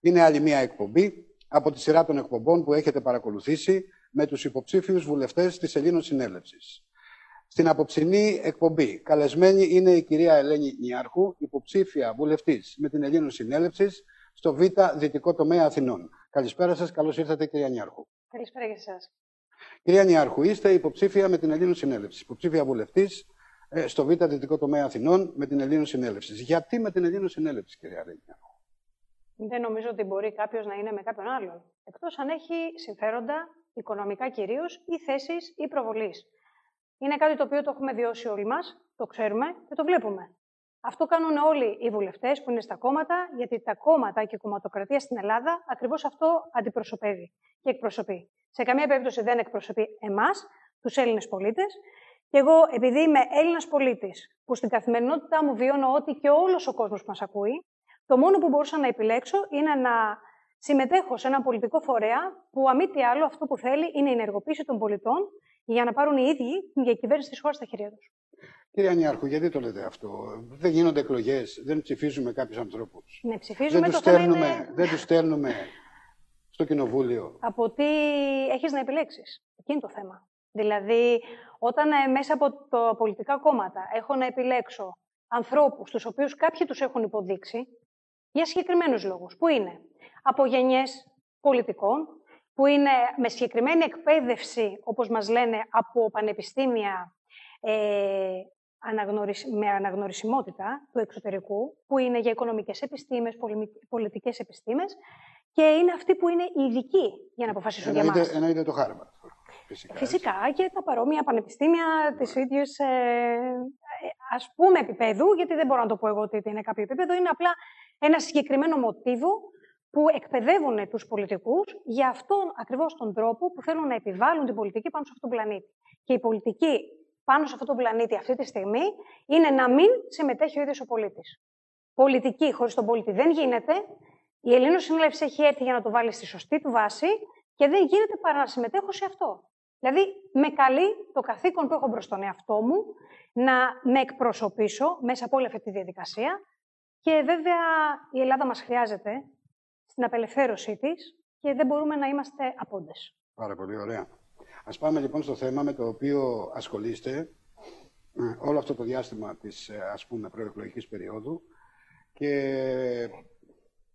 Είναι άλλη μία εκπομπή από τη σειρά των εκπομπών που έχετε παρακολουθήσει με τους υποψήφιους βουλευτές της Ελλήνων Συνέλευσης. Στην απόψινή εκπομπή καλεσμένη είναι η κυρία Ελένη Νιάρχου, υποψήφια βουλευτής με την Ελλήνων Συνέλευσης στο Β' Δυτικό Τομέα Αθηνών. Καλησπέρα σας, καλώς ήρθατε κυρία Νιάρχου. Καλησπέρα για εσάς. Κυρία Νιάρχου, είστε υποψήφια με την Ελλήνων Συνέλευσης, υποψήφια βουλευτής ε, στο Β' Δυτικό Τομέα Αθηνών με την Ελλήνων Συνέλευσης. Γιατί με την Ελλήνων Συνέλευση, κυρία Νιάρχου; Δεν νομίζω ότι μπορεί κάποιος να είναι με κάποιον άλλον. Εκτός αν έχει συμφέροντα, οικονομικά κυρίως, ή θέσεις ή προβολής. Είναι κάτι το οποίο το έχουμε βιώσει όλοι μας, το ξέρουμε και το βλέπουμε. Αυτό κάνουν όλοι οι βουλευτές που είναι στα κόμματα, γιατί τα κόμματα και η κομματοκρατία στην Ελλάδα ακριβώς αυτό αντιπροσωπεύει και εκπροσωπεί. Σε καμία περίπτωση δεν εκπροσωπεί εμάς, τους Έλληνες πολίτες. Και εγώ, επειδή είμαι Έλληνας πολίτης, που στην καθημερινότητά μου βιώνω ότι και όλος ο κόσμος μας ακούει, το μόνο που μπορούσα να επιλέξω είναι να συμμετέχω σε ένα πολιτικό φορέα που, αμή τι άλλο, αυτό που θέλει είναι η ενεργοποίηση των πολιτών για να πάρουν οι ίδιοι την διακυβέρνηση της χώρας στα χέρια τους. Κύριε Ανιάρχου, γιατί το λέτε αυτό; Δεν γίνονται εκλογές, δεν ψηφίζουμε κάποιους ανθρώπους. Ναι, ψηφίζουμε δεν του στέλνουμε, είναι... δεν τους στέλνουμε στο κοινοβούλιο. Από τι έχεις να επιλέξεις; Εκεί είναι το θέμα. Δηλαδή, όταν ε, μέσα από τα πολιτικά κόμματα έχω να επιλέξω ανθρώπους, τους οποίους κάποιοι τους έχουν υποδείξει, για συγκεκριμένους λόγους, που είναι από γενιές πολιτικών, που είναι με συγκεκριμένη εκπαίδευση, όπως μας λένε, από πανεπιστήμια ε, με αναγνωρισιμότητα του εξωτερικού, που είναι για οικονομικές επιστήμες, πολιτικές επιστήμες και είναι αυτοί που είναι οι ειδικοί για να αποφασίσουν για μας. Εννοείται το Χάρβαρτ. Φυσικά, Φυσικά και τα παρόμοια πανεπιστήμια της ίδιας, ε, ας πούμε, επίπεδου, γιατί δεν μπορώ να το πω εγώ ότι είναι κάποιο επίπεδο, είναι απλά ένα συγκεκριμένο μοτίβο που εκπαιδεύουν τους πολιτικούς για αυτόν ακριβώς τον τρόπο που θέλουν να επιβάλλουν την πολιτική πάνω σε αυτόν τον πλανήτη. Και η πολιτική πάνω σε αυτόν τον πλανήτη αυτή τη στιγμή είναι να μην συμμετέχει ο ίδιος ο πολίτης. Πολιτική χωρίς τον πολίτη δεν γίνεται. Η Ελλήνων Συνέλευση έχει έρθει για να το βάλει στη σωστή του βάση και δεν γίνεται παρά να συμμετέχω σε αυτό. Δηλαδή, με καλεί το καθήκον που έχω μπροστά στον εαυτό μου να με εκπροσωπήσω μέσα από όλη αυτή τη διαδικασία. Και βέβαια η Ελλάδα μας χρειάζεται στην απελευθέρωσή της και δεν μπορούμε να είμαστε απόντες. Πάρα πολύ ωραία. Ας πάμε λοιπόν στο θέμα με το οποίο ασχολείστε ε, όλο αυτό το διάστημα της ε, ας πούμε προεκλογικής περίοδου και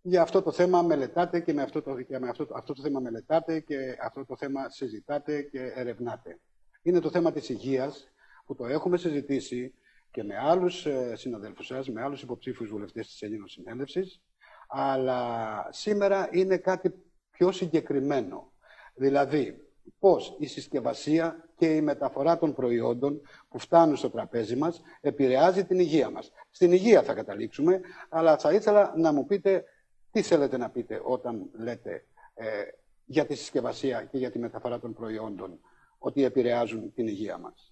για αυτό το θέμα μελετάτε και με αυτό το, και με αυτό, αυτό το θέμα μελετάτε και αυτό το θέμα συζητάτε και ερευνάτε. Είναι το θέμα της υγείας που το έχουμε συζητήσει και με άλλους ε, συναδέλφους σας, με άλλους υποψήφιους βουλευτές της Ελλήνων Συνέλευσης, αλλά σήμερα είναι κάτι πιο συγκεκριμένο. Δηλαδή, πώς η συσκευασία και η μεταφορά των προϊόντων που φτάνουν στο τραπέζι μας επηρεάζει την υγεία μας. Στην υγεία θα καταλήξουμε, αλλά θα ήθελα να μου πείτε τι θέλετε να πείτε όταν λέτε ε, για τη συσκευασία και για τη μεταφορά των προϊόντων ότι επηρεάζουν την υγεία μας.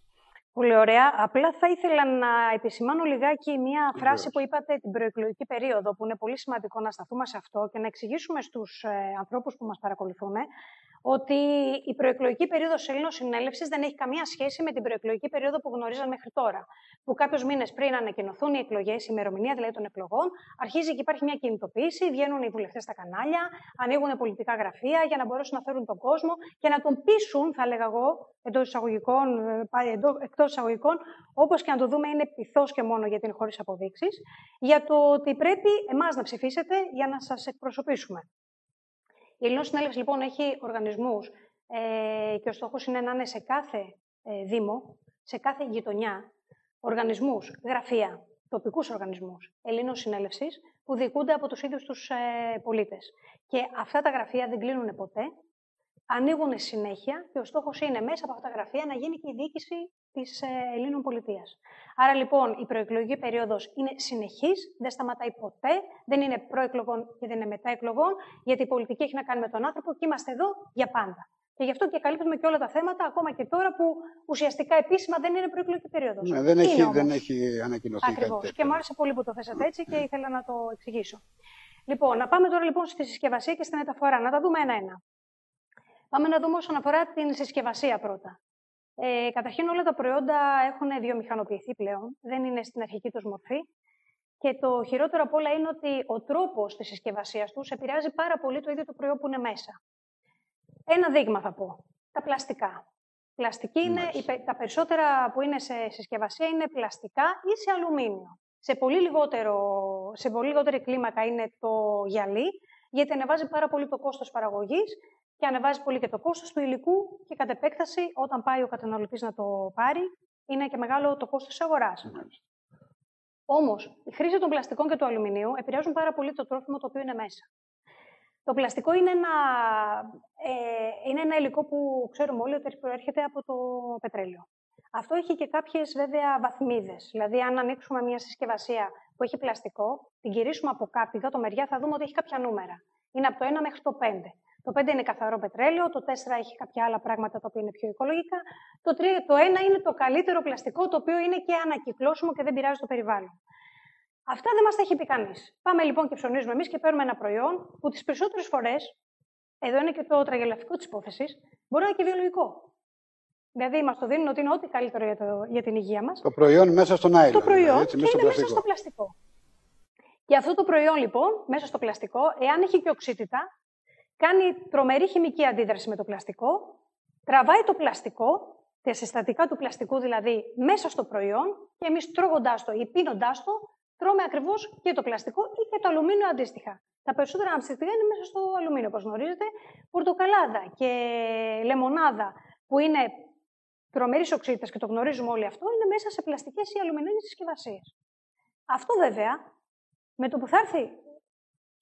Πολύ ωραία. Απλά θα ήθελα να επισημάνω λιγάκι μία φράση που είπατε την προεκλογική περίοδο, που είναι πολύ σημαντικό να σταθούμε σε αυτό και να εξηγήσουμε στους ε, ανθρώπους που μας παρακολουθούν ότι η προεκλογική περίοδος Ελλήνων Συνέλευσης δεν έχει καμία σχέση με την προεκλογική περίοδο που γνωρίζαν μέχρι τώρα. Που κάποιους μήνες πριν ανακοινωθούν οι εκλογές, η ημερομηνία δηλαδή των εκλογών, αρχίζει και υπάρχει μια κινητοποίηση, βγαίνουν οι βουλευτές στα κανάλια, ανοίγουν πολιτικά γραφεία για να μπορέσουν να φέρουν τον κόσμο και να τον πείσουν, θα έλεγα εγώ, εντός εισαγωγικών, εκτός εισαγωγικών, όπως και να το δούμε, είναι πειθός και μόνο γιατί είναι χωρίς αποδείξεις, για το ότι πρέπει εμάς να ψηφίσετε για να σας εκπροσωπήσουμε. Η Ελληνική Συνέλευση λοιπόν έχει οργανισμούς ε, και ο στόχος είναι να είναι σε κάθε ε, δήμο, σε κάθε γειτονιά, οργανισμούς, γραφεία, τοπικούς οργανισμούς Ελλήνων Συνέλευσης που διοικούνται από τους ίδιους τους ε, πολίτες. Και αυτά τα γραφεία δεν κλείνουν ποτέ, ανοίγουν συνέχεια και ο στόχος είναι μέσα από αυτά τα γραφεία να γίνει και η διοίκηση της ε, Ελλήνων πολιτείας. Άρα λοιπόν η προεκλογική περίοδος είναι συνεχής, δεν σταματάει ποτέ, δεν είναι προεκλογών και δεν είναι μετά εκλογών, γιατί η πολιτική έχει να κάνει με τον άνθρωπο και είμαστε εδώ για πάντα. Και γι' αυτό και καλύπτουμε και όλα τα θέματα, ακόμα και τώρα που ουσιαστικά επίσημα δεν είναι προεκλογική περίοδος. Ναι, δεν, έχει, δεν έχει ανακοινωθεί Ακριβώς. κάτι Και μου άρεσε πολύ που το θέσατε έτσι και ήθελα να το εξηγήσω. Λοιπόν, να πάμε τώρα λοιπόν στη συσκευασία και στη μεταφορά, να τα δούμε ένα-ένα. Πάμε να δούμε όσον αφορά την συσκευασία πρώτα. Ε, καταρχήν όλα τα προϊόντα έχουν βιομηχανοποιηθεί πλέον, δεν είναι στην αρχική τους μορφή. Και το χειρότερο απ' όλα είναι ότι ο τρόπος της συσκευασίας τους επηρεάζει πάρα πολύ το ίδιο το προϊόν που είναι μέσα. Ένα δείγμα θα πω. Τα πλαστικά. Πλαστική είναι, τα περισσότερα που είναι σε συσκευασία είναι πλαστικά ή σε αλουμίνιο. Σε πολύ, λιγότερο, σε πολύ λιγότερη κλίμακα είναι το γυαλί, γιατί ανεβάζει πάρα πολύ το κόστος παραγωγής και ανεβάζει πολύ και το κόστος του υλικού και κατ' επέκταση όταν πάει ο καταναλωτής να το πάρει είναι και μεγάλο το κόστος της αγοράς. Όμως, η χρήση των πλαστικών και του αλουμινίου επηρεάζουν πάρα πολύ το τρόφιμο το οποίο είναι μέσα. Το πλαστικό είναι ένα, ε, είναι ένα υλικό που ξέρουμε όλοι ότι προέρχεται από το πετρέλαιο. Αυτό έχει και κάποιες βέβαια βαθμίδες. Δηλαδή, αν ανοίξουμε μια συσκευασία που έχει πλαστικό, την γυρίσουμε από κάτω, το μεριά, θα δούμε ότι έχει κάποια νούμερα. Είναι από το 1 μέχρι το 5. Το 5 είναι καθαρό πετρέλαιο, το 4 έχει κάποια άλλα πράγματα τα οποία είναι πιο οικολογικά. Το, 3, το 1 είναι το καλύτερο πλαστικό, το οποίο είναι και ανακυκλώσιμο και δεν πειράζει το περιβάλλον. Αυτά δεν μας τα έχει πει κανείς. Πάμε λοιπόν και ψωνίζουμε εμείς και παίρνουμε ένα προϊόν που τις περισσότερες φορές, εδώ είναι και το τραγελαφικό της υπόθεσης, μπορεί να είναι και βιολογικό. Δηλαδή, μας το δίνουν ότι είναι ό,τι καλύτερο για, το, για την υγεία μας. Το προϊόν μέσα στον άϊλο. Το προϊόν έτσι, μέσα, στο μέσα στο πλαστικό. Και αυτό το προϊόν, λοιπόν, μέσα στο πλαστικό, εάν έχει και οξύτητα, κάνει τρομερή χημική αντίδραση με το πλαστικό, τραβάει το πλαστικό, τα συστατικά του πλαστικού δηλαδή, μέσα στο προϊόν και εμείς τρώγοντάς το ή πίνοντάς το, τρώμε ακριβώς και το πλαστικό ή και το αλουμίνιο αντίστοιχα. Τα περισσότερα αναψυκτικά είναι μέσα στο αλουμίνιο, όπως γνωρίζετε. Πορτοκαλάδα και λεμονάδα, που είναι τρομερή οξύτητα και το γνωρίζουμε όλοι αυτό, είναι μέσα σε πλαστικές ή αλουμινιώδεις συσκευασίες. Αυτό βέβαια, με το που θα έρθει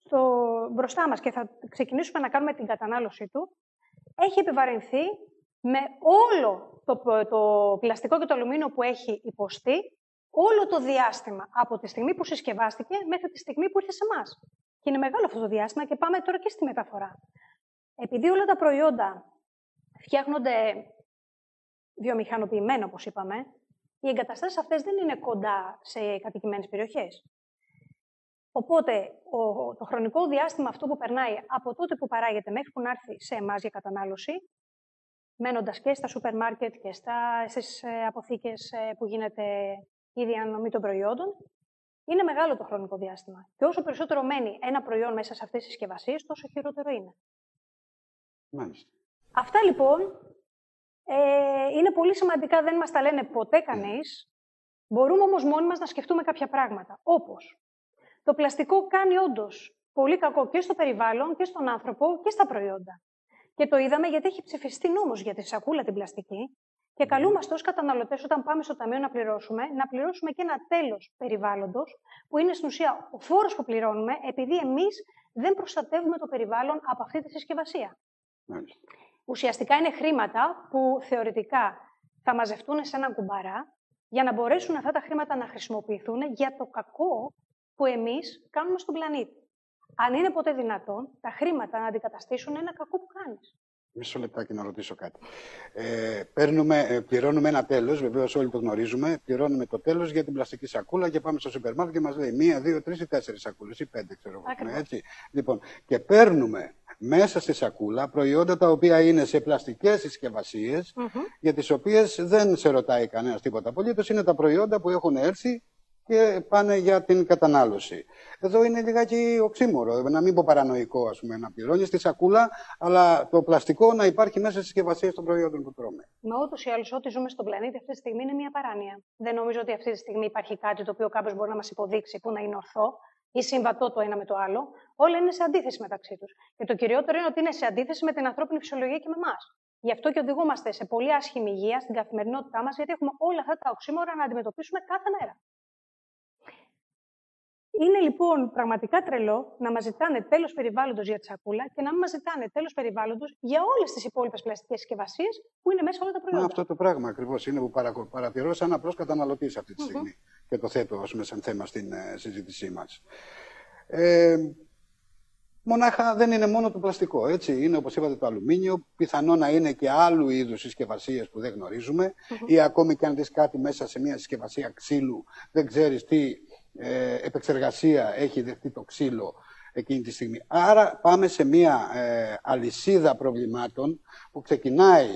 στο, μπροστά μας και θα ξεκινήσουμε να κάνουμε την κατανάλωσή του, έχει επιβαρυνθεί με όλο το, το πλαστικό και το αλουμίνιο που έχει υποστεί όλο το διάστημα από τη στιγμή που συσκευάστηκε μέχρι τη στιγμή που ήρθε σε εμάς. Και είναι μεγάλο αυτό το διάστημα και πάμε τώρα και στη μεταφορά. Επειδή όλα τα προϊόντα φτιάχνονται βιομηχανοποιημένα, όπως είπαμε, οι εγκαταστάσεις αυτές δεν είναι κοντά σε κατοικημένες περιοχές. Οπότε, το χρονικό διάστημα αυτό που περνάει από τότε που παράγεται μέχρι που να έρθει σε εμάς για κατανάλωση, μένοντας και στα σούπερ μάρκετ και στις ε, αποθήκες ε, που γίνεται η διανομή των προϊόντων, είναι μεγάλο το χρονικό διάστημα. Και όσο περισσότερο μένει ένα προϊόν μέσα σε αυτές τις συσκευασίες, τόσο χειρότερο είναι. Μάλιστα. Αυτά λοιπόν ε, είναι πολύ σημαντικά, δεν μας τα λένε ποτέ κανείς. Μπορούμε όμως μόνοι μας να σκεφτούμε κάποια πράγματα. Όπως το πλαστικό κάνει όντως πολύ κακό και στο περιβάλλον και στον άνθρωπο και στα προϊόντα. Και το είδαμε γιατί έχει ψηφιστεί νόμος για τη σακούλα την πλαστική και καλούμαστε ως καταναλωτές, όταν πάμε στο ταμείο να πληρώσουμε, να πληρώσουμε και ένα τέλος περιβάλλοντος, που είναι στην ουσία ο φόρος που πληρώνουμε, επειδή εμείς δεν προστατεύουμε το περιβάλλον από αυτή τη συσκευασία. Μάλιστα. Ουσιαστικά είναι χρήματα που θεωρητικά θα μαζευτούν σε έναν κουμπαρά για να μπορέσουν αυτά τα χρήματα να χρησιμοποιηθούν για το κακό που εμείς κάνουμε στον πλανήτη. Αν είναι ποτέ δυνατόν, τα χρήματα να αντικαταστήσουν ένα κακό που κάνεις. Μισό λεπτάκι να ρωτήσω κάτι. Ε, παίρνουμε, ε, πληρώνουμε ένα τέλος, βεβαίως όλοι το γνωρίζουμε. Πληρώνουμε το τέλος για την πλαστική σακούλα και πάμε στο σούπερ μάρκετ και μας λέει μία, δύο, τρεις ή τέσσερις σακούλες ή πέντε, ξέρω εγώ. Έτσι. Λοιπόν, και παίρνουμε μέσα στη σακούλα προϊόντα τα οποία είναι σε πλαστικές συσκευασίες, για τις οποίες δεν σε ρωτάει κανένας τίποτα απολύτως. Είναι τα προϊόντα που έχουν έρθει και πάνε για την κατανάλωση. Εδώ είναι λιγάκι οξύμορο, να μην πω παρανοϊκό, ας πούμε, να πληρώνεις τη σακούλα, αλλά το πλαστικό να υπάρχει μέσα στις συσκευασίες των προϊόντων που τρώμε. Μα ούτως ή άλλως, ό,τι ζούμε στον πλανήτη αυτή τη στιγμή είναι μια παράνοια. Δεν νομίζω ότι αυτή τη στιγμή υπάρχει κάτι το οποίο κάποιος μπορεί να μας υποδείξει που να είναι ορθό ή συμβατό το ένα με το άλλο. Όλα είναι σε αντίθεση μεταξύ τους. Και το κυριότερο είναι ότι είναι σε αντίθεση με την ανθρώπινη φυσιολογία και με εμάς. Γι' αυτό και οδηγούμαστε σε πολύ άσχημη υγεία στην καθημερινότητά μας, γιατί έχουμε όλα αυτά τα οξύμορα να αντιμετωπίσουμε κάθε μέρα. Είναι λοιπόν πραγματικά τρελό να μας ζητάνε τέλος περιβάλλοντος για τη σακούλα και να μην μας ζητάνε τέλος περιβάλλοντος για όλες τις υπόλοιπες πλαστικές συσκευασίες που είναι μέσα όλα τα προϊόντα. αυτό το πράγμα ακριβώς είναι που παρατηρώ σαν απλό καταναλωτής αυτή τη στιγμή και το θέτω ας πούμε, σαν θέμα στην ε, συζήτησή μας. Ε, μονάχα δεν είναι μόνο το πλαστικό, έτσι. Είναι όπως είπατε το αλουμίνιο, πιθανό να είναι και άλλου είδους συσκευασίες που δεν γνωρίζουμε ή ακόμη και αν δεις κάτι μέσα σε μια συσκευασία ξύλου, δεν ξέρεις τι ε, επεξεργασία έχει δεχτεί το ξύλο εκείνη τη στιγμή. Άρα πάμε σε μια ε, αλυσίδα προβλημάτων που ξεκινάει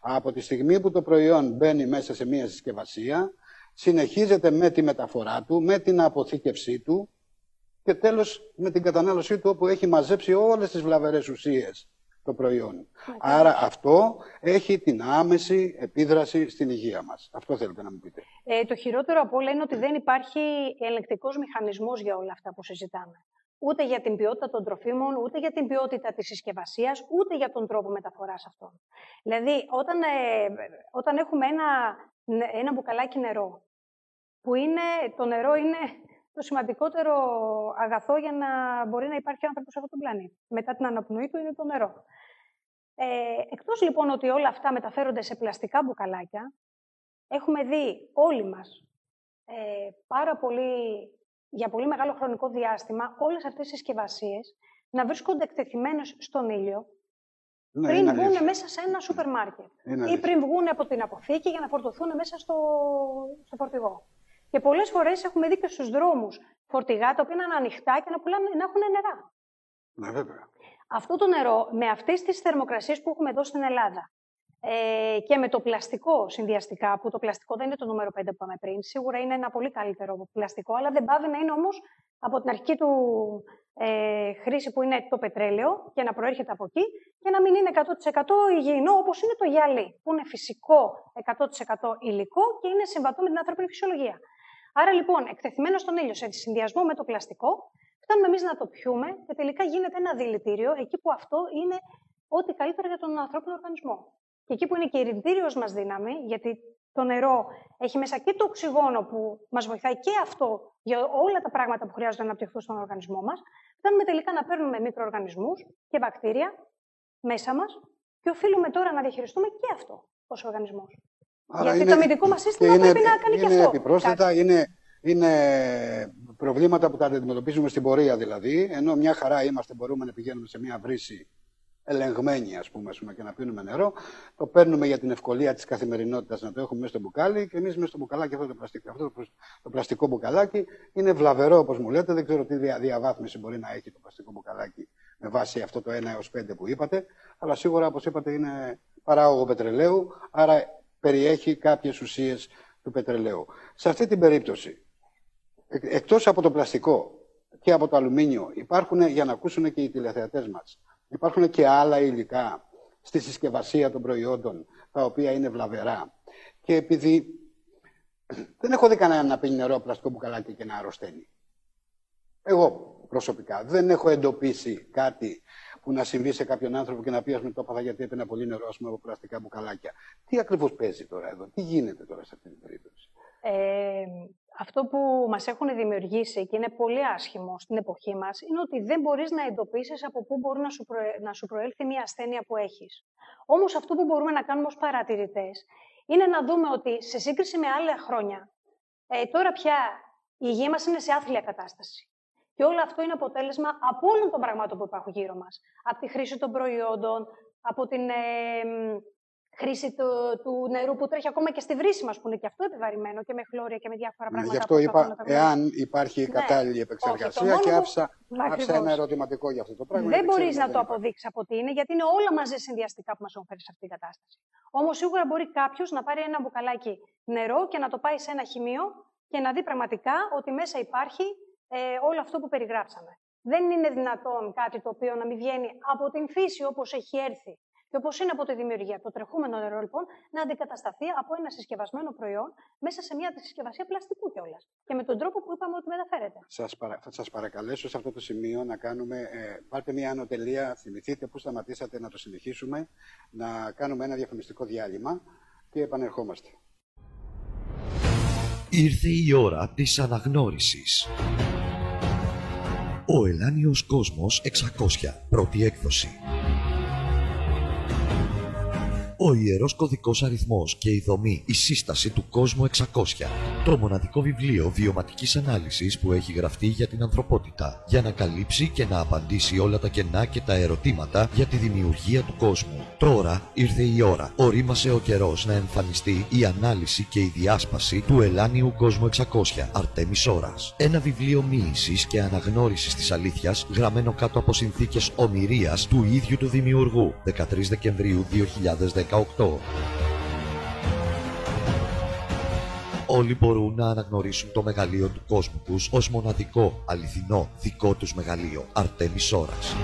από τη στιγμή που το προϊόν μπαίνει μέσα σε μια συσκευασία, συνεχίζεται με τη μεταφορά του, με την αποθήκευσή του και τέλος με την κατανάλωσή του όπου έχει μαζέψει όλες τις βλαβερές ουσίες το προϊόν. Άρα αυτό έχει την άμεση επίδραση στην υγεία μας. Αυτό θέλετε να μου πείτε. Ε, το χειρότερο από όλα είναι ότι δεν υπάρχει ελεκτικός μηχανισμός για όλα αυτά που συζητάμε. Ούτε για την ποιότητα των τροφίμων, ούτε για την ποιότητα της συσκευασίας, ούτε για τον τρόπο μεταφοράς αυτών. Δηλαδή, όταν, ε, όταν έχουμε ένα, ένα μπουκαλάκι νερό, που είναι, το νερό είναι το σημαντικότερο αγαθό για να μπορεί να υπάρχει ο άνθρωπος σε αυτόν τον πλανήτη. Μετά την αναπνοή του είναι το νερό. Ε, εκτός λοιπόν ότι όλα αυτά μεταφέρονται σε πλαστικά μπουκαλάκια, έχουμε δει όλοι μας ε, πάρα πολύ, για πολύ μεγάλο χρονικό διάστημα όλες αυτές τις συσκευασίες να βρίσκονται εκτεθειμένες στον ήλιο ναι, πριν βγουν μέσα σε ένα σούπερ μάρκετ ή πριν βγουν από την αποθήκη για να φορτωθούν μέσα στο, στο φορτηγό. Και πολλές φορές έχουμε δει και στους δρόμους φορτηγά τα οποία είναι ανοιχτά και να, πουλάνε, να έχουν νερά. Ναι, βέβαια. Αυτό το νερό, με αυτές τις θερμοκρασίες που έχουμε εδώ στην Ελλάδα ε, και με το πλαστικό συνδυαστικά, που το πλαστικό δεν είναι το νούμερο 5 που είπαμε πριν, σίγουρα είναι ένα πολύ καλύτερο πλαστικό, αλλά δεν πάβει να είναι όμως από την αρχική του ε, χρήση που είναι το πετρέλαιο και να προέρχεται από εκεί και να μην είναι 100% υγιεινό όπως είναι το γυαλί, που είναι φυσικό 100% υλικό και είναι συμβατό με την ανθρώπινη φυσιολογία. Άρα λοιπόν, εκτεθειμένος στον ήλιο σε συνδυασμό με το πλαστικό, φτάνουμε εμείς να το πιούμε και τελικά γίνεται ένα δηλητήριο εκεί που αυτό είναι ό,τι καλύτερο για τον ανθρώπινο οργανισμό. Και εκεί που είναι και η ειρηνητήριο μας δύναμη, γιατί το νερό έχει μέσα και το οξυγόνο που μας βοηθάει και αυτό για όλα τα πράγματα που χρειάζονται να αναπτυχθούν στον οργανισμό μας, φτάνουμε τελικά να παίρνουμε μικροοργανισμούς και βακτήρια μέσα μας και οφείλουμε τώρα να διαχειριστούμε και αυτό ως οργανισμός. Άρα Γιατί είναι, το αμυντικό μας σύστημα είναι, πρέπει να κάνει είναι και αυτό. Επιπρόσθετα, είναι, είναι προβλήματα που τα αντιμετωπίζουμε στην πορεία δηλαδή. Ενώ μια χαρά είμαστε, μπορούμε να πηγαίνουμε σε μια βρύση ελεγμένη, ας πούμε, πούμε, και να πίνουμε νερό. Το παίρνουμε για την ευκολία της καθημερινότητας να το έχουμε μέσα στο μπουκάλι και εμείς μέσα στο μπουκαλάκι αυτό το πλαστικό. Αυτό το, πλαστικό μπουκαλάκι είναι βλαβερό, όπως μου λέτε. Δεν ξέρω τι διαβάθμιση μπορεί να έχει το πλαστικό μπουκαλάκι με βάση αυτό το 1 έως 5 που είπατε. Αλλά σίγουρα, όπως είπατε, είναι παράγωγο πετρελαίου. Άρα περιέχει κάποιες ουσίες του πετρελαίου. Σε αυτή την περίπτωση, εκτός από το πλαστικό και από το αλουμίνιο, υπάρχουν, για να ακούσουν και οι τηλεθεατές μας, υπάρχουν και άλλα υλικά στη συσκευασία των προϊόντων, τα οποία είναι βλαβερά. Και επειδή δεν έχω δει κανέναν να πίνει νερό πλαστικό μπουκαλάκι και να αρρωσταίνει. Εγώ προσωπικά δεν έχω εντοπίσει κάτι που να συμβεί σε κάποιον άνθρωπο και να πει, ας πούμε, το έπαθα γιατί έπαιρνα πολύ νερό, ας πούμε, από πλαστικά μπουκαλάκια. Τι ακριβώς παίζει τώρα εδώ, τι γίνεται τώρα σε αυτή την περίπτωση; Ε, αυτό που μας έχουν δημιουργήσει και είναι πολύ άσχημο στην εποχή μας είναι ότι δεν μπορείς να εντοπίσεις από πού μπορεί να σου, να σου προέλθει μια ασθένεια που έχεις. Όμως αυτό που μπορούμε να κάνουμε ως παρατηρητές είναι να δούμε ότι σε σύγκριση με άλλα χρόνια, ε, τώρα πια η υγεία μας είναι σε άθλια κατάσταση. Και όλο αυτό είναι αποτέλεσμα από όλων των πραγμάτων που υπάρχουν γύρω μας. Από τη χρήση των προϊόντων, από την ε, χρήση του, του, νερού που τρέχει ακόμα και στη βρύση μας, που είναι και αυτό επιβαρημένο και με χλώρια και με διάφορα πράγματα. Γι' αυτό είπα, εάν υπάρχει ναι. κατάλληλη επεξεργασία και άφησα, άφησα ένα ερωτηματικό για αυτό το πράγμα. Δεν μπορείς να το αποδείξεις από τι είναι, γιατί είναι όλα μαζί συνδυαστικά που μας έχουν φέρει σε αυτή την κατάσταση. Όμως σίγουρα μπορεί κάποιος να πάρει ένα μπουκαλάκι νερό και να το πάει σε ένα χημείο και να δει πραγματικά ότι μέσα υπάρχει ε, όλο αυτό που περιγράψαμε. Δεν είναι δυνατόν κάτι το οποίο να μην βγαίνει από την φύση όπως έχει έρθει και όπως είναι από τη δημιουργία. Το τρεχούμενο νερό, λοιπόν, να αντικατασταθεί από ένα συσκευασμένο προϊόν μέσα σε μια συσκευασία πλαστικού κιόλας. Και με τον τρόπο που είπαμε ότι μεταφέρεται. Σας παρα... Θα σας παρακαλέσω σε αυτό το σημείο να κάνουμε. Ε, πάρτε μια ανωτελεία, θυμηθείτε πού σταματήσατε να το συνεχίσουμε, να κάνουμε ένα διαφημιστικό διάλειμμα και επανερχόμαστε. Ήρθε η ώρα της αναγνώρισης. Ο Ελάνιος Κόσμος 600, πρώτη έκδοση. Ο ιερός κωδικός αριθμός και η δομή, η σύσταση του κόσμου 600. Το μοναδικό βιβλίο βιωματικής ανάλυσης που έχει γραφτεί για την ανθρωπότητα, για να καλύψει και να απαντήσει όλα τα κενά και τα ερωτήματα για τη δημιουργία του κόσμου. Τώρα ήρθε η ώρα. Ορίμασε ο καιρός να εμφανιστεί η ανάλυση και η διάσπαση του ελάνιου κόσμου 600, Αρτέμις Ώρας. Ένα βιβλίο μοίησης και αναγνώρισης της αλήθειας, γραμμένο κάτω από συνθήκες ομοιρίας του ίδιου του δημιουργού, 13 Δεκεμβρίου 2010. Όλοι μπορούν να αναγνωρίσουν το μεγαλείο του κόσμου τους ως μοναδικό, αληθινό, δικό τους μεγαλείο, Αρτέμις Ώρας.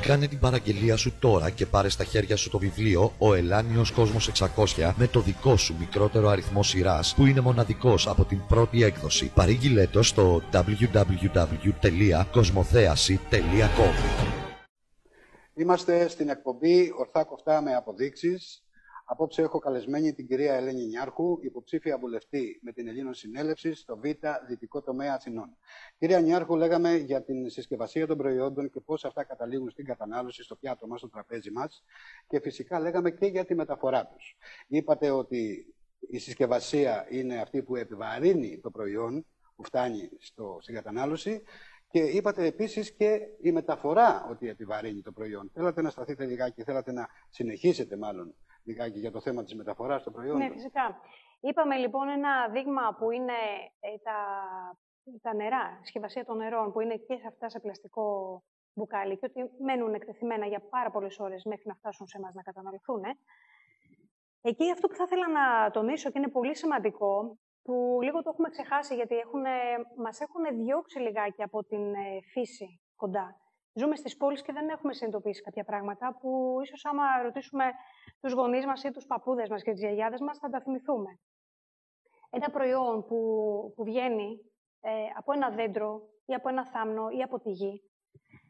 Κάνε την παραγγελία σου τώρα και πάρε στα χέρια σου το βιβλίο «Ο Ελάνιος Κόσμος 600» με το δικό σου μικρότερο αριθμό σειράς που είναι μοναδικός από την πρώτη έκδοση. Παρήγγειλέ το στο www.κοσμοθέαση.com Είμαστε στην εκπομπή Ορθά Κοφτά με Αποδείξεις. Απόψε έχω καλεσμένη την κυρία Ελένη Νιάρχου, υποψήφια βουλευτή με την Ελλήνων Συνέλευσης στο Β' Δυτικό Τομέα Αθηνών. Κυρία Νιάρχου, λέγαμε για την συσκευασία των προϊόντων και πώς αυτά καταλήγουν στην κατανάλωση, στο πιάτο μας, στο τραπέζι μας. Και φυσικά λέγαμε και για τη μεταφορά τους. Είπατε ότι η συσκευασία είναι αυτή που επιβαρύνει το προϊόν που φτάνει στο, στην κατανάλωση και είπατε επίσης και η μεταφορά ότι επιβαρύνει το προϊόν. Θέλατε να σταθείτε λιγάκι, θέλατε να συνεχίσετε μάλλον λιγάκι για το θέμα της μεταφοράς των προϊόντων. Ναι, φυσικά. Είπαμε λοιπόν ένα δείγμα που είναι ε, τα, τα νερά, η συσκευασία των νερών, που είναι και σε αυτά σε πλαστικό μπουκάλι και ότι μένουν εκτεθειμένα για πάρα πολλές ώρες μέχρι να φτάσουν σε εμάς να καταναλωθούν. Εκεί αυτό που θα ήθελα να τονίσω και είναι πολύ σημαντικό που λίγο το έχουμε ξεχάσει γιατί έχουν, μας έχουν διώξει λιγάκι από την ε, φύση κοντά. Ζούμε στις πόλεις και δεν έχουμε συνειδητοποιήσει κάποια πράγματα που ίσως άμα ρωτήσουμε τους γονείς μας ή τους παππούδες μας και τις γιαγιάδες μας θα τα θυμηθούμε. Ένα προϊόν που, που βγαίνει ε, από ένα δέντρο ή από ένα θάμνο ή από τη γη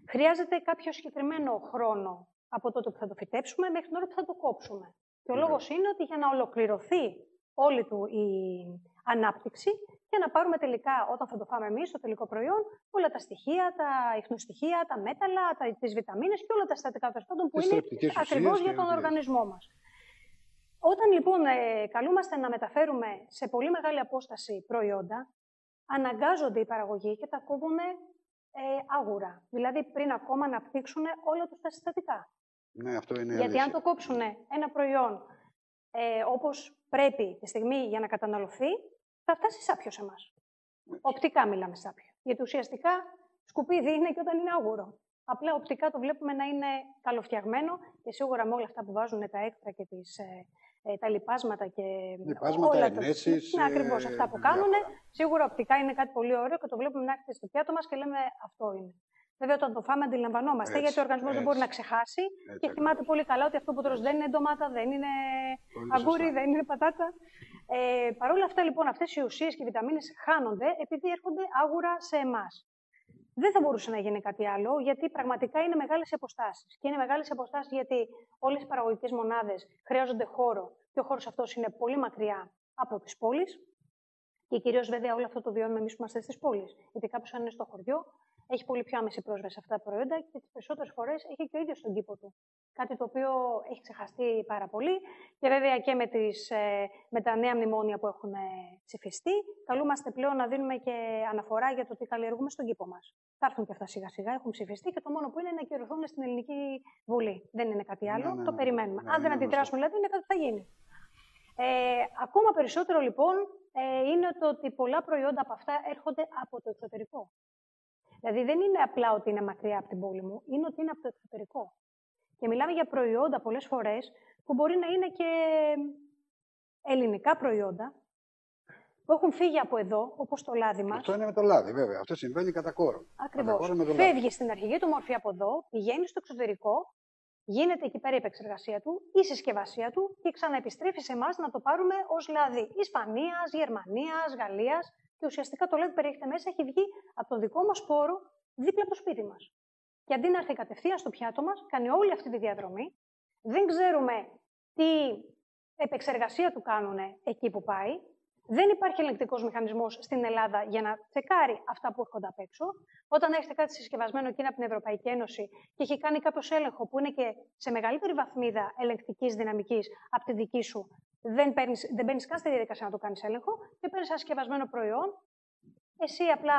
χρειάζεται κάποιο συγκεκριμένο χρόνο από τότε που θα το φυτέψουμε μέχρι την ώρα που θα το κόψουμε. Και ο λόγος είναι ότι για να ολοκληρωθεί όλη του η ανάπτυξη και να πάρουμε τελικά, όταν θα το φάμε εμείς, το τελικό προϊόν, όλα τα στοιχεία, τα ιχνοστοιχεία, τα μέταλλα, τις βιταμίνες και όλα τα συστατικά τέλος που είναι ακριβώς για τον οργανισμό μας. Όταν λοιπόν ε, καλούμαστε να μεταφέρουμε σε πολύ μεγάλη απόσταση προϊόντα, αναγκάζονται οι παραγωγοί και τα κόβουν ε, άγουρα. Δηλαδή πριν ακόμα να πτύξουν όλα τους τα συστατικά. Ναι, αυτό είναι Γιατί αν το κόψουν ένα προϊόν ε, όπως πρέπει τη στιγμή για να καταναλωθεί, θα φτάσει σάπιο σε εμάς. Οπτικά μιλάμε σάπιο. Γιατί ουσιαστικά σκουπίδι είναι και όταν είναι άγουρο. Απλά οπτικά το βλέπουμε να είναι καλοφτιαγμένο και σίγουρα με όλα αυτά που βάζουν τα έκτρα και τις, ε, ε τα λιπάσματα και λιπάσματα, όλα ενέσεις, τα... Ναι, ακριβώς αυτά που κάνουν. Σίγουρα οπτικά είναι κάτι πολύ ωραίο και το βλέπουμε να έρχεται στο πιάτο μας και λέμε αυτό είναι. Βέβαια, όταν το φάμε, αντιλαμβανόμαστε, έτσι, γιατί ο οργανισμός δεν μπορεί να ξεχάσει έτσι, και θυμάται πολύ καλά ότι αυτό που τρως δεν είναι ντομάτα, δεν είναι αγκούρι, δεν είναι πατάτα. Ε, Παρ' όλα αυτά, λοιπόν, αυτές οι ουσίες και οι βιταμίνες χάνονται επειδή έρχονται άγουρα σε εμάς. Δεν θα μπορούσε να γίνει κάτι άλλο, γιατί πραγματικά είναι μεγάλες αποστάσεις. Και είναι μεγάλες αποστάσεις γιατί όλες οι παραγωγικές μονάδες χρειάζονται χώρο και ο χώρος αυτός είναι πολύ μακριά από τις πόλεις. Και κυρίως, βέβαια, όλο αυτό το βιώνουμε εμείς που είμαστε στις πόλεις. Γιατί κάποιος, αν είναι στο χωριό, έχει πολύ πιο άμεση πρόσβαση σε αυτά τα προϊόντα και τις περισσότερες φορές έχει και ο ίδιος τον κήπο του. Κάτι το οποίο έχει ξεχαστεί πάρα πολύ. Και βέβαια και με, τις, ε, με τα νέα μνημόνια που έχουν ε, ψηφιστεί, καλούμαστε πλέον να δίνουμε και αναφορά για το τι καλλιεργούμε στον κήπο μας. Θα έρθουν και αυτά σιγά σιγά, έχουν ψηφιστεί και το μόνο που είναι να κυρωθούν στην Ελληνική Βουλή. Δεν είναι κάτι άλλο, ναι, ναι, το ναι, περιμένουμε. Αν δεν αντιδράσουμε, δηλαδή, είναι κάτι που θα γίνει. Ε, ακόμα περισσότερο λοιπόν ε, είναι το ότι πολλά προϊόντα από αυτά έρχονται από το εξωτερικό. Δηλαδή δεν είναι απλά ότι είναι μακριά από την πόλη μου, είναι ότι είναι από το εξωτερικό. Και μιλάμε για προϊόντα πολλές φορές που μπορεί να είναι και ελληνικά προϊόντα που έχουν φύγει από εδώ, όπως το λάδι μας. Αυτό είναι με το λάδι, βέβαια. Αυτό συμβαίνει κατά κόρο. Ακριβώς. Φεύγεις στην αρχική του μορφή από εδώ, πηγαίνεις στο εξωτερικό, γίνεται εκεί πέρα η επεξεργασία του, η συσκευασία του και ξαναεπιστρέφεις σε εμάς να το πάρουμε ως λάδι Ισπανίας, Γερμανίας, Γαλλίας. Και ουσιαστικά το λάδι που περιέχεται μέσα έχει βγει από τον δικό μας πόρο δίπλα από το σπίτι μας. Και αντί να έρθει κατευθείαν στο πιάτο μας, κάνει όλη αυτή τη διαδρομή. Δεν ξέρουμε τι επεξεργασία του κάνουν εκεί που πάει. Δεν υπάρχει ελεγκτικός μηχανισμός στην Ελλάδα για να τσεκάρει αυτά που έρχονται απ' έξω. Όταν έχετε κάτι συσκευασμένο εκεί από την Ευρωπαϊκή Ένωση και έχει κάνει κάποιος έλεγχο που είναι και σε μεγαλύτερη βαθμίδα ελεγκτικής δυναμικής από τη δική σου, δεν, παίρνεις, δεν μπαίνει καν στη διαδικασία να το κάνεις έλεγχο και παίρνεις ένα συσκευασμένο προϊόν. Εσύ απλά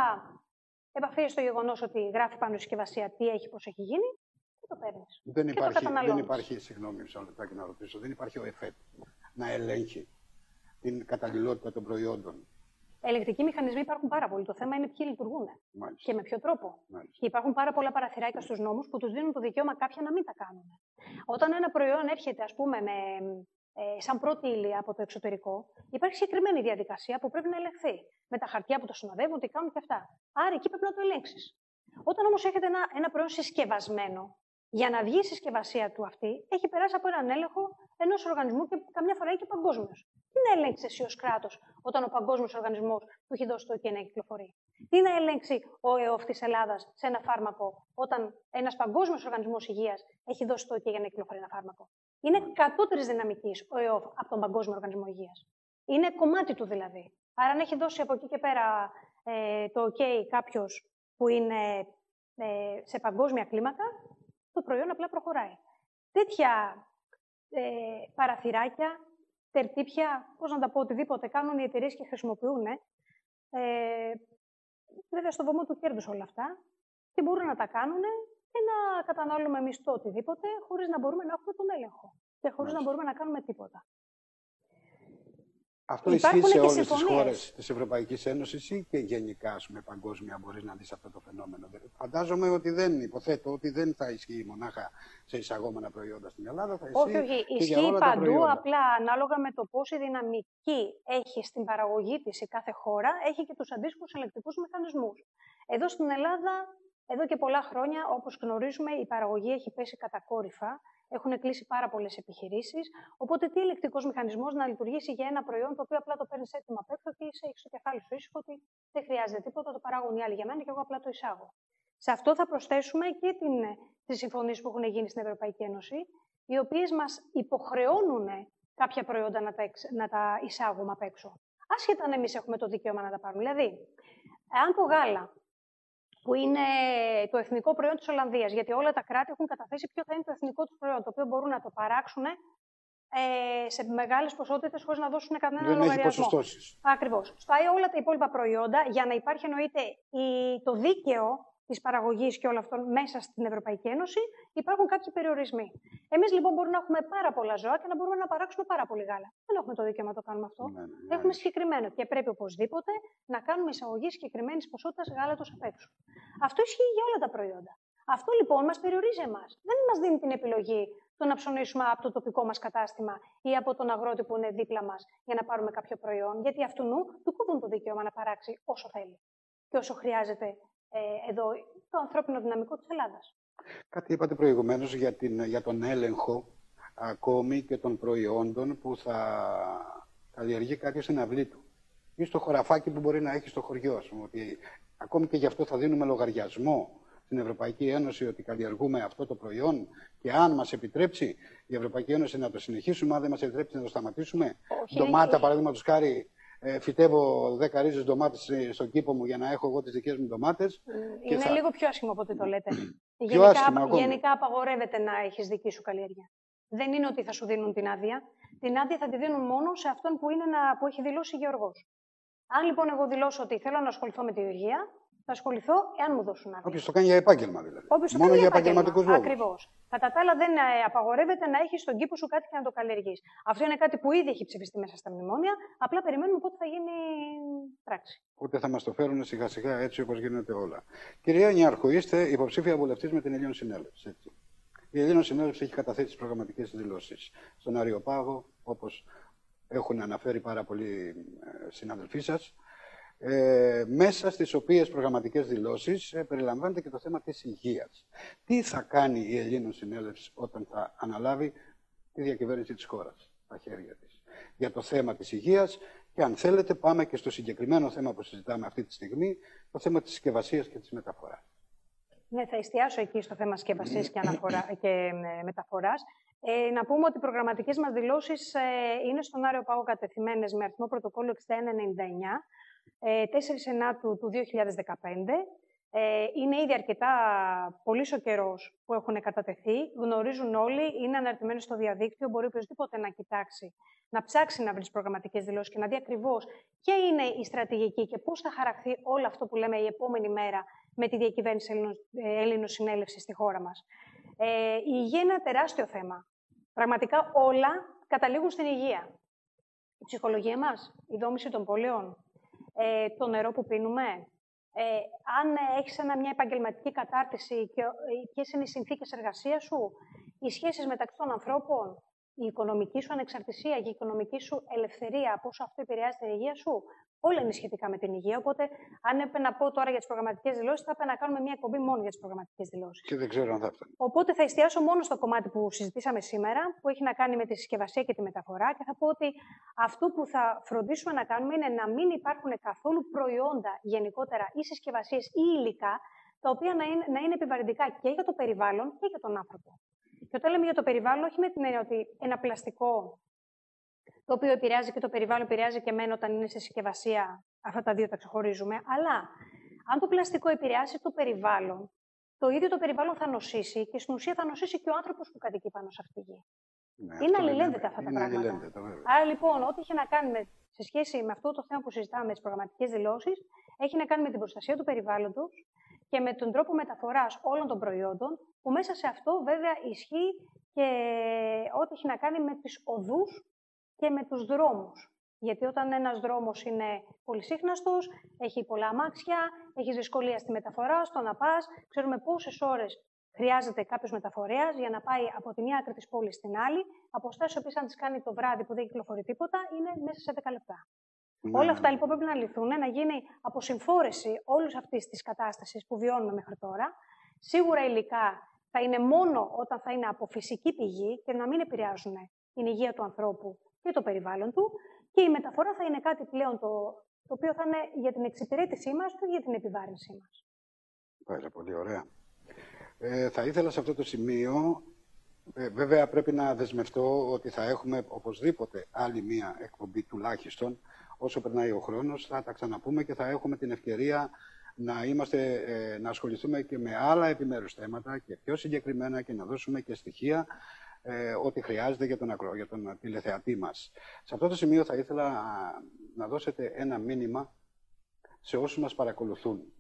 επαφεί στο γεγονός ότι γράφει πάνω η συσκευασία τι έχει, πώς έχει γίνει και το παίρνεις. Δεν, υπάρχει, δεν υπάρχει, συγγνώμη, μισό λεπτάκι να ρωτήσω, δεν υπάρχει ο ΕΦΕΤ να ελέγχει την καταλληλότητα των προϊόντων. Ελεκτικοί μηχανισμοί υπάρχουν πάρα πολλοί. Το θέμα είναι ποιοι λειτουργούν Μάλιστα. και με ποιο τρόπο. Μάλιστα. Και υπάρχουν πάρα πολλά παραθυράκια στους νόμους που τους δίνουν το δικαίωμα κάποια να μην τα κάνουν. Όταν ένα προϊόν έρχεται, ας πούμε, με ε, σαν πρώτη ύλη από το εξωτερικό, υπάρχει συγκεκριμένη διαδικασία που πρέπει να ελεγχθεί. Με τα χαρτιά που το συνοδεύουν, τι κάνουν και αυτά. Άρα εκεί πρέπει να το ελέγξεις. Όταν όμως έχετε ένα, ένα προϊόν συσκευασμένο, για να βγει η συσκευασία του αυτή, έχει περάσει από έναν έλεγχο ενός οργανισμού και καμιά φορά και παγκόσμιος. Τι να ελέγξεις εσύ ως κράτος, όταν ο παγκόσμιος οργανισμός του έχει δώσει το OK να κυκλοφορεί; Τι να ελέγξει ο ΕΟΦ της Ελλάδας σε ένα φάρμακο, όταν ένας παγκόσμιος οργανισμός υγείας έχει δώσει το OK για να κυκλοφορεί ένα φάρμακο; Είναι κατώτερη δυναμική ο ΕΟΦ από τον Παγκόσμιο Οργανισμό Υγείας. Είναι κομμάτι του δηλαδή. Άρα, αν έχει δώσει από εκεί και πέρα ε, το OK κάποιος που είναι ε, σε παγκόσμια κλίμακα, το προϊόν απλά προχωράει. Τέτοια ε, παραθυράκια, τερτύπια, πώς να τα πω, οτιδήποτε κάνουν οι εταιρείες και χρησιμοποιούν, ε, βέβαια στο βωμό του κέρδους όλα αυτά, και μπορούν να τα κάνουν και να κατανάλουμε εμεί το οτιδήποτε, χωρίς να μπορούμε να έχουμε τον έλεγχο και χωρίς να μπορούμε να κάνουμε τίποτα. Αυτό ισχύει σε όλες τις χώρες της Ευρωπαϊκής Ένωσης ή και γενικά, με παγκόσμια, μπορείς να δεις αυτό το φαινόμενο. Φαντάζομαι ότι δεν, υποθέτω ότι δεν θα ισχύει μονάχα σε εισαγόμενα προϊόντα στην Ελλάδα. Θα ισχύει όχι, όχι. Και ισχύει για παντού. απλά ανάλογα με το πόση δυναμική έχει στην παραγωγή της η κάθε χώρα, έχει και τους αντίστοιχους ελεκτικούς μηχανισμούς. Εδώ στην Ελλάδα, εδώ και πολλά χρόνια, όπως γνωρίζουμε, η παραγωγή έχει πέσει κατακόρυφα έχουν κλείσει πάρα πολλές επιχειρήσεις. Οπότε, τι ελεκτικός μηχανισμός να λειτουργήσει για ένα προϊόν το οποίο απλά το παίρνεις έτοιμο απ' έξω και είσαι, έχει στο κεφάλι σου ήσυχο ότι δεν χρειάζεται τίποτα, το παράγουν οι άλλοι για μένα και εγώ απλά το εισάγω. Σε αυτό θα προσθέσουμε και τις συμφωνίες που έχουν γίνει στην Ευρωπαϊκή Ένωση, οι οποίες μας υποχρεώνουν κάποια προϊόντα να τα, να τα εισάγουμε απ' έξω. Άσχετα αν εμείς έχουμε το δικαίωμα να τα πάρουμε. Δηλαδή, αν το γάλα που είναι το εθνικό προϊόν της Ολλανδίας, γιατί όλα τα κράτη έχουν καταθέσει ποιο θα είναι το εθνικό τους προϊόν, το οποίο μπορούν να το παράξουν ε, σε μεγάλες ποσότητες χωρίς να δώσουν κανένα Δεν λογαριασμό. Έχει Ακριβώς. Στα όλα τα υπόλοιπα προϊόντα, για να υπάρχει εννοείται το δίκαιο της παραγωγής και όλων αυτών μέσα στην Ευρωπαϊκή Ένωση, υπάρχουν κάποιοι περιορισμοί. Εμείς λοιπόν μπορούμε να έχουμε πάρα πολλά ζώα και να μπορούμε να παράξουμε πάρα πολύ γάλα. Δεν έχουμε το δικαίωμα να το κάνουμε αυτό. Ναι, ναι, ναι. Έχουμε συγκεκριμένο και πρέπει οπωσδήποτε να κάνουμε εισαγωγή συγκεκριμένης ποσότητας γάλατος απ' έξω. Αυτό ισχύει για όλα τα προϊόντα. Αυτό λοιπόν μας περιορίζει εμάς. Δεν μας δίνει την επιλογή το να ψωνίσουμε από το τοπικό μας κατάστημα ή από τον αγρότη που είναι δίπλα μας για να πάρουμε κάποιο προϊόν. Γιατί αυτού νου του κόβουν το δικαίωμα να παράξει όσο θέλει και όσο χρειάζεται ε, εδώ το ανθρώπινο δυναμικό της Ελλάδας. Κάτι είπατε προηγουμένως για, την, για τον έλεγχο ακόμη και των προϊόντων που θα καλλιεργεί κάποιος στην αυλή του ή στο χωραφάκι που μπορεί να έχει στο χωριό. σου. ότι ακόμη και γι' αυτό θα δίνουμε λογαριασμό στην Ευρωπαϊκή Ένωση ότι καλλιεργούμε αυτό το προϊόν και αν μας επιτρέψει η Ευρωπαϊκή Ένωση να το συνεχίσουμε, αν δεν μας επιτρέψει να το σταματήσουμε. Όχι, Ντομάτα, παραδείγματος χάρη, ε, φυτεύω 10 ρίζες ντομάτες στον κήπο μου για να έχω εγώ τις δικές μου ντομάτες. Είναι λίγο πιο άσχημο από ό,τι το λέτε. γενικά, άσχημο, γενικά απαγορεύεται να έχεις δική σου καλλιέργεια. Δεν είναι ότι θα σου δίνουν την άδεια. Την άδεια θα τη δίνουν μόνο σε αυτόν που, είναι να, που έχει δηλώσει γεωργός. Αν λοιπόν εγώ δηλώσω ότι θέλω να ασχοληθώ με τη γεωργία, θα ασχοληθώ εάν μου δώσουν άδεια. Όποιος το κάνει για επάγγελμα δηλαδή. Όποιος Μόνο για επαγγελματικούς λόγους. Ακριβώς. Κατά τα άλλα, δεν ε, απαγορεύεται να έχεις στον κήπο σου κάτι και να το καλλιεργείς. Αυτό είναι κάτι που ήδη έχει ψηφιστεί μέσα στα μνημόνια. Απλά περιμένουμε πότε θα γίνει πράξη. Ούτε θα μας το φέρουν σιγά σιγά έτσι όπως γίνεται όλα. Κυρία Νιάρχο, είστε υποψήφια βουλευτής με την Ελλήνων Συνέλευση. Έτσι. Η Ελλήνων Συνέλευση έχει καταθέσει τις προγραμματικές δηλώσεις στον Αριοπάγο, όπως έχουν αναφέρει πάρα πολλοί ε, συναδελφοί σας ε, μέσα στις οποίες προγραμματικές δηλώσεις ε, περιλαμβάνεται και το θέμα της υγείας. Τι θα κάνει η Ελλήνων Συνέλευση όταν θα αναλάβει τη διακυβέρνηση της χώρας στα χέρια της για το θέμα της υγείας; Και αν θέλετε πάμε και στο συγκεκριμένο θέμα που συζητάμε αυτή τη στιγμή, το θέμα της συσκευασίας και της μεταφοράς. Ναι, θα εστιάσω εκεί στο θέμα συσκευασίας και, αναφορά, και ε, μεταφοράς. Ε, να πούμε ότι οι προγραμματικές μας δηλώσεις ε, είναι στον Άριο Πάγο κατευθυμένες με αριθμό πρωτοκόλλου 6199 4 ε, Σενάτου του 2015. Ε, είναι ήδη αρκετά πολύ ο καιρός που έχουν κατατεθεί. Γνωρίζουν όλοι, είναι αναρτημένοι στο διαδίκτυο. Μπορεί οποιοδήποτε να κοιτάξει, να ψάξει να βρει προγραμματικές δηλώσεις και να δει ακριβώς ποια είναι η στρατηγική και πώς θα χαραχθεί όλο αυτό που λέμε η επόμενη μέρα με τη διακυβέρνηση Έλληνων συνέλευσης στη χώρα μας. Ε, η υγεία είναι ένα τεράστιο θέμα. Πραγματικά όλα καταλήγουν στην υγεία. Η ψυχολογία μας, η δόμηση των πόλεων, ε, το νερό που πίνουμε. Ε, αν έχεις ένα, μια επαγγελματική κατάρτιση και ε, ποιες είναι οι συνθήκες εργασίας σου, οι σχέσεις μεταξύ των ανθρώπων, η οικονομική σου ανεξαρτησία και η οικονομική σου ελευθερία, πόσο αυτό επηρεάζει την υγεία σου, όλα είναι σχετικά με την υγεία. Οπότε, αν έπρεπε να πω τώρα για τις προγραμματικές δηλώσεις, θα έπρεπε να κάνουμε μια εκπομπή μόνο για τις προγραμματικές δηλώσεις. Και δεν ξέρω αν θα φτάνει. Οπότε, θα εστιάσω μόνο στο κομμάτι που συζητήσαμε σήμερα, που έχει να κάνει με τη συσκευασία και τη μεταφορά. Και θα πω ότι αυτό που θα φροντίσουμε να κάνουμε είναι να μην υπάρχουν καθόλου προϊόντα γενικότερα ή συσκευασίες ή υλικά τα οποία να είναι, να είναι επιβαρυντικά και για το περιβάλλον και για τον άνθρωπο. Και όταν λέμε για το περιβάλλον, όχι με την έννοια ότι ένα πλαστικό το οποίο επηρεάζει και το περιβάλλον, επηρεάζει και εμένα όταν είναι σε συσκευασία, αυτά τα δύο τα ξεχωρίζουμε, αλλά αν το πλαστικό επηρεάσει το περιβάλλον, το ίδιο το περιβάλλον θα νοσήσει και στην ουσία θα νοσήσει και ο άνθρωπος που κατοικεί πάνω σε αυτή τη γη. Ναι, είναι αλληλένδετα αυτά τα πράγματα. Άρα λοιπόν, ό,τι έχει να κάνει με, σε σχέση με αυτό το θέμα που συζητάμε με τις προγραμματικές δηλώσεις, έχει να κάνει με την προστασία του περιβάλλοντος και με τον τρόπο μεταφοράς όλων των προϊόντων, που μέσα σε αυτό βέβαια ισχύει και ό,τι έχει να κάνει με τις οδούς και με τους δρόμους. Γιατί όταν ένας δρόμος είναι πολυσύχναστος, έχει πολλά αμάξια, έχεις δυσκολία στη μεταφορά, στο να πας, ξέρουμε πόσες ώρες χρειάζεται κάποιος μεταφορέας για να πάει από τη μία άκρη της πόλης στην άλλη. Αποστάσει, οποίε αν τι κάνει το βράδυ που δεν κυκλοφορεί τίποτα, είναι μέσα σε 10 λεπτά. Ναι. Όλα αυτά λοιπόν πρέπει να λυθούν, να γίνει αποσυμφόρεση όλης αυτής της κατάστασης που βιώνουμε μέχρι τώρα. Σίγουρα υλικά θα είναι μόνο όταν θα είναι από φυσική πηγή και να μην επηρεάζουν την υγεία του ανθρώπου και το περιβάλλον του και η μεταφορά θα είναι κάτι πλέον το, το οποίο θα είναι για την εξυπηρέτησή μας και για την επιβάρυνσή μας. Πάρα πολύ ωραία. Ε, θα ήθελα σε αυτό το σημείο, ε, βέβαια πρέπει να δεσμευτώ ότι θα έχουμε οπωσδήποτε άλλη μία εκπομπή τουλάχιστον, όσο περνάει ο χρόνος, θα τα ξαναπούμε και θα έχουμε την ευκαιρία να, είμαστε, ε, να ασχοληθούμε και με άλλα επιμέρους θέματα και πιο συγκεκριμένα και να δώσουμε και στοιχεία ε, ό,τι χρειάζεται για τον, ακρο, για τον τηλεθεατή μας. Σε αυτό το σημείο θα ήθελα να δώσετε ένα μήνυμα σε όσους μας παρακολουθούν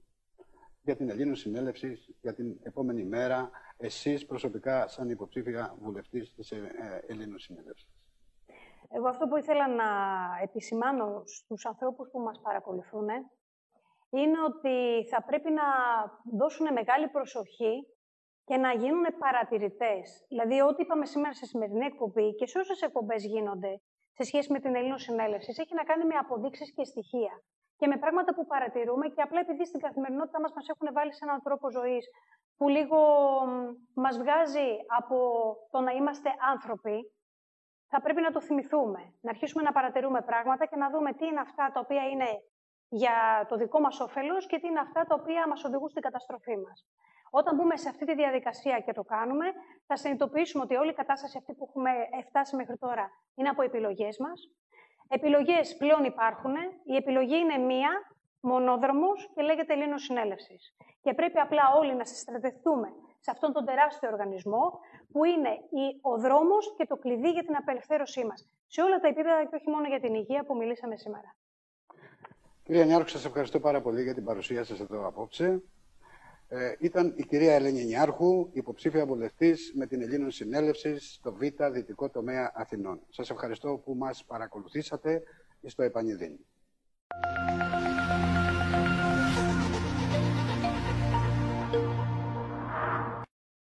για την Ελλήνων Συνέλευση, για την επόμενη μέρα, εσείς προσωπικά σαν υποψήφια βουλευτής της ε, Ελλήνων Συνέλευσης. Εγώ αυτό που ήθελα να επισημάνω στους ανθρώπους που μας παρακολουθούν είναι ότι θα πρέπει να δώσουν μεγάλη προσοχή και να γίνουν παρατηρητές. Δηλαδή, ό,τι είπαμε σήμερα σε σημερινή εκπομπή και σε όσες εκπομπές γίνονται σε σχέση με την Ελλήνο Συνέλευσης, έχει να κάνει με αποδείξεις και στοιχεία. Και με πράγματα που παρατηρούμε και απλά επειδή στην καθημερινότητά μας μας έχουν βάλει σε έναν τρόπο ζωής που λίγο μας βγάζει από το να είμαστε άνθρωποι, θα πρέπει να το θυμηθούμε. Να αρχίσουμε να παρατηρούμε πράγματα και να δούμε τι είναι αυτά τα οποία είναι για το δικό μας όφελος και τι είναι αυτά τα οποία μας οδηγούν στην καταστροφή μας. Όταν μπούμε σε αυτή τη διαδικασία και το κάνουμε, θα συνειδητοποιήσουμε ότι όλη η κατάσταση αυτή που έχουμε φτάσει μέχρι τώρα είναι από επιλογές μας. Επιλογές πλέον υπάρχουν. Η επιλογή είναι μία, μονόδρομος και λέγεται Ελλήνο Συνέλευσης. Και πρέπει απλά όλοι να συστρατευτούμε σε αυτόν τον τεράστιο οργανισμό, που είναι ο δρόμος και το κλειδί για την απελευθέρωσή μας. Σε όλα τα επίπεδα και όχι μόνο για την υγεία που μιλήσαμε σήμερα. Κυρία Νιάρχου, σας ευχαριστώ πάρα πολύ για την παρουσία σας εδώ απόψε. Ε, ήταν η κυρία Ελένη Νιάρχου, υποψήφια βουλευτής με την Ελλήνων Συνέλευσης στο Β' Δυτικό Τομέα Αθηνών. Σας ευχαριστώ που μας παρακολουθήσατε στο Επανειδήν.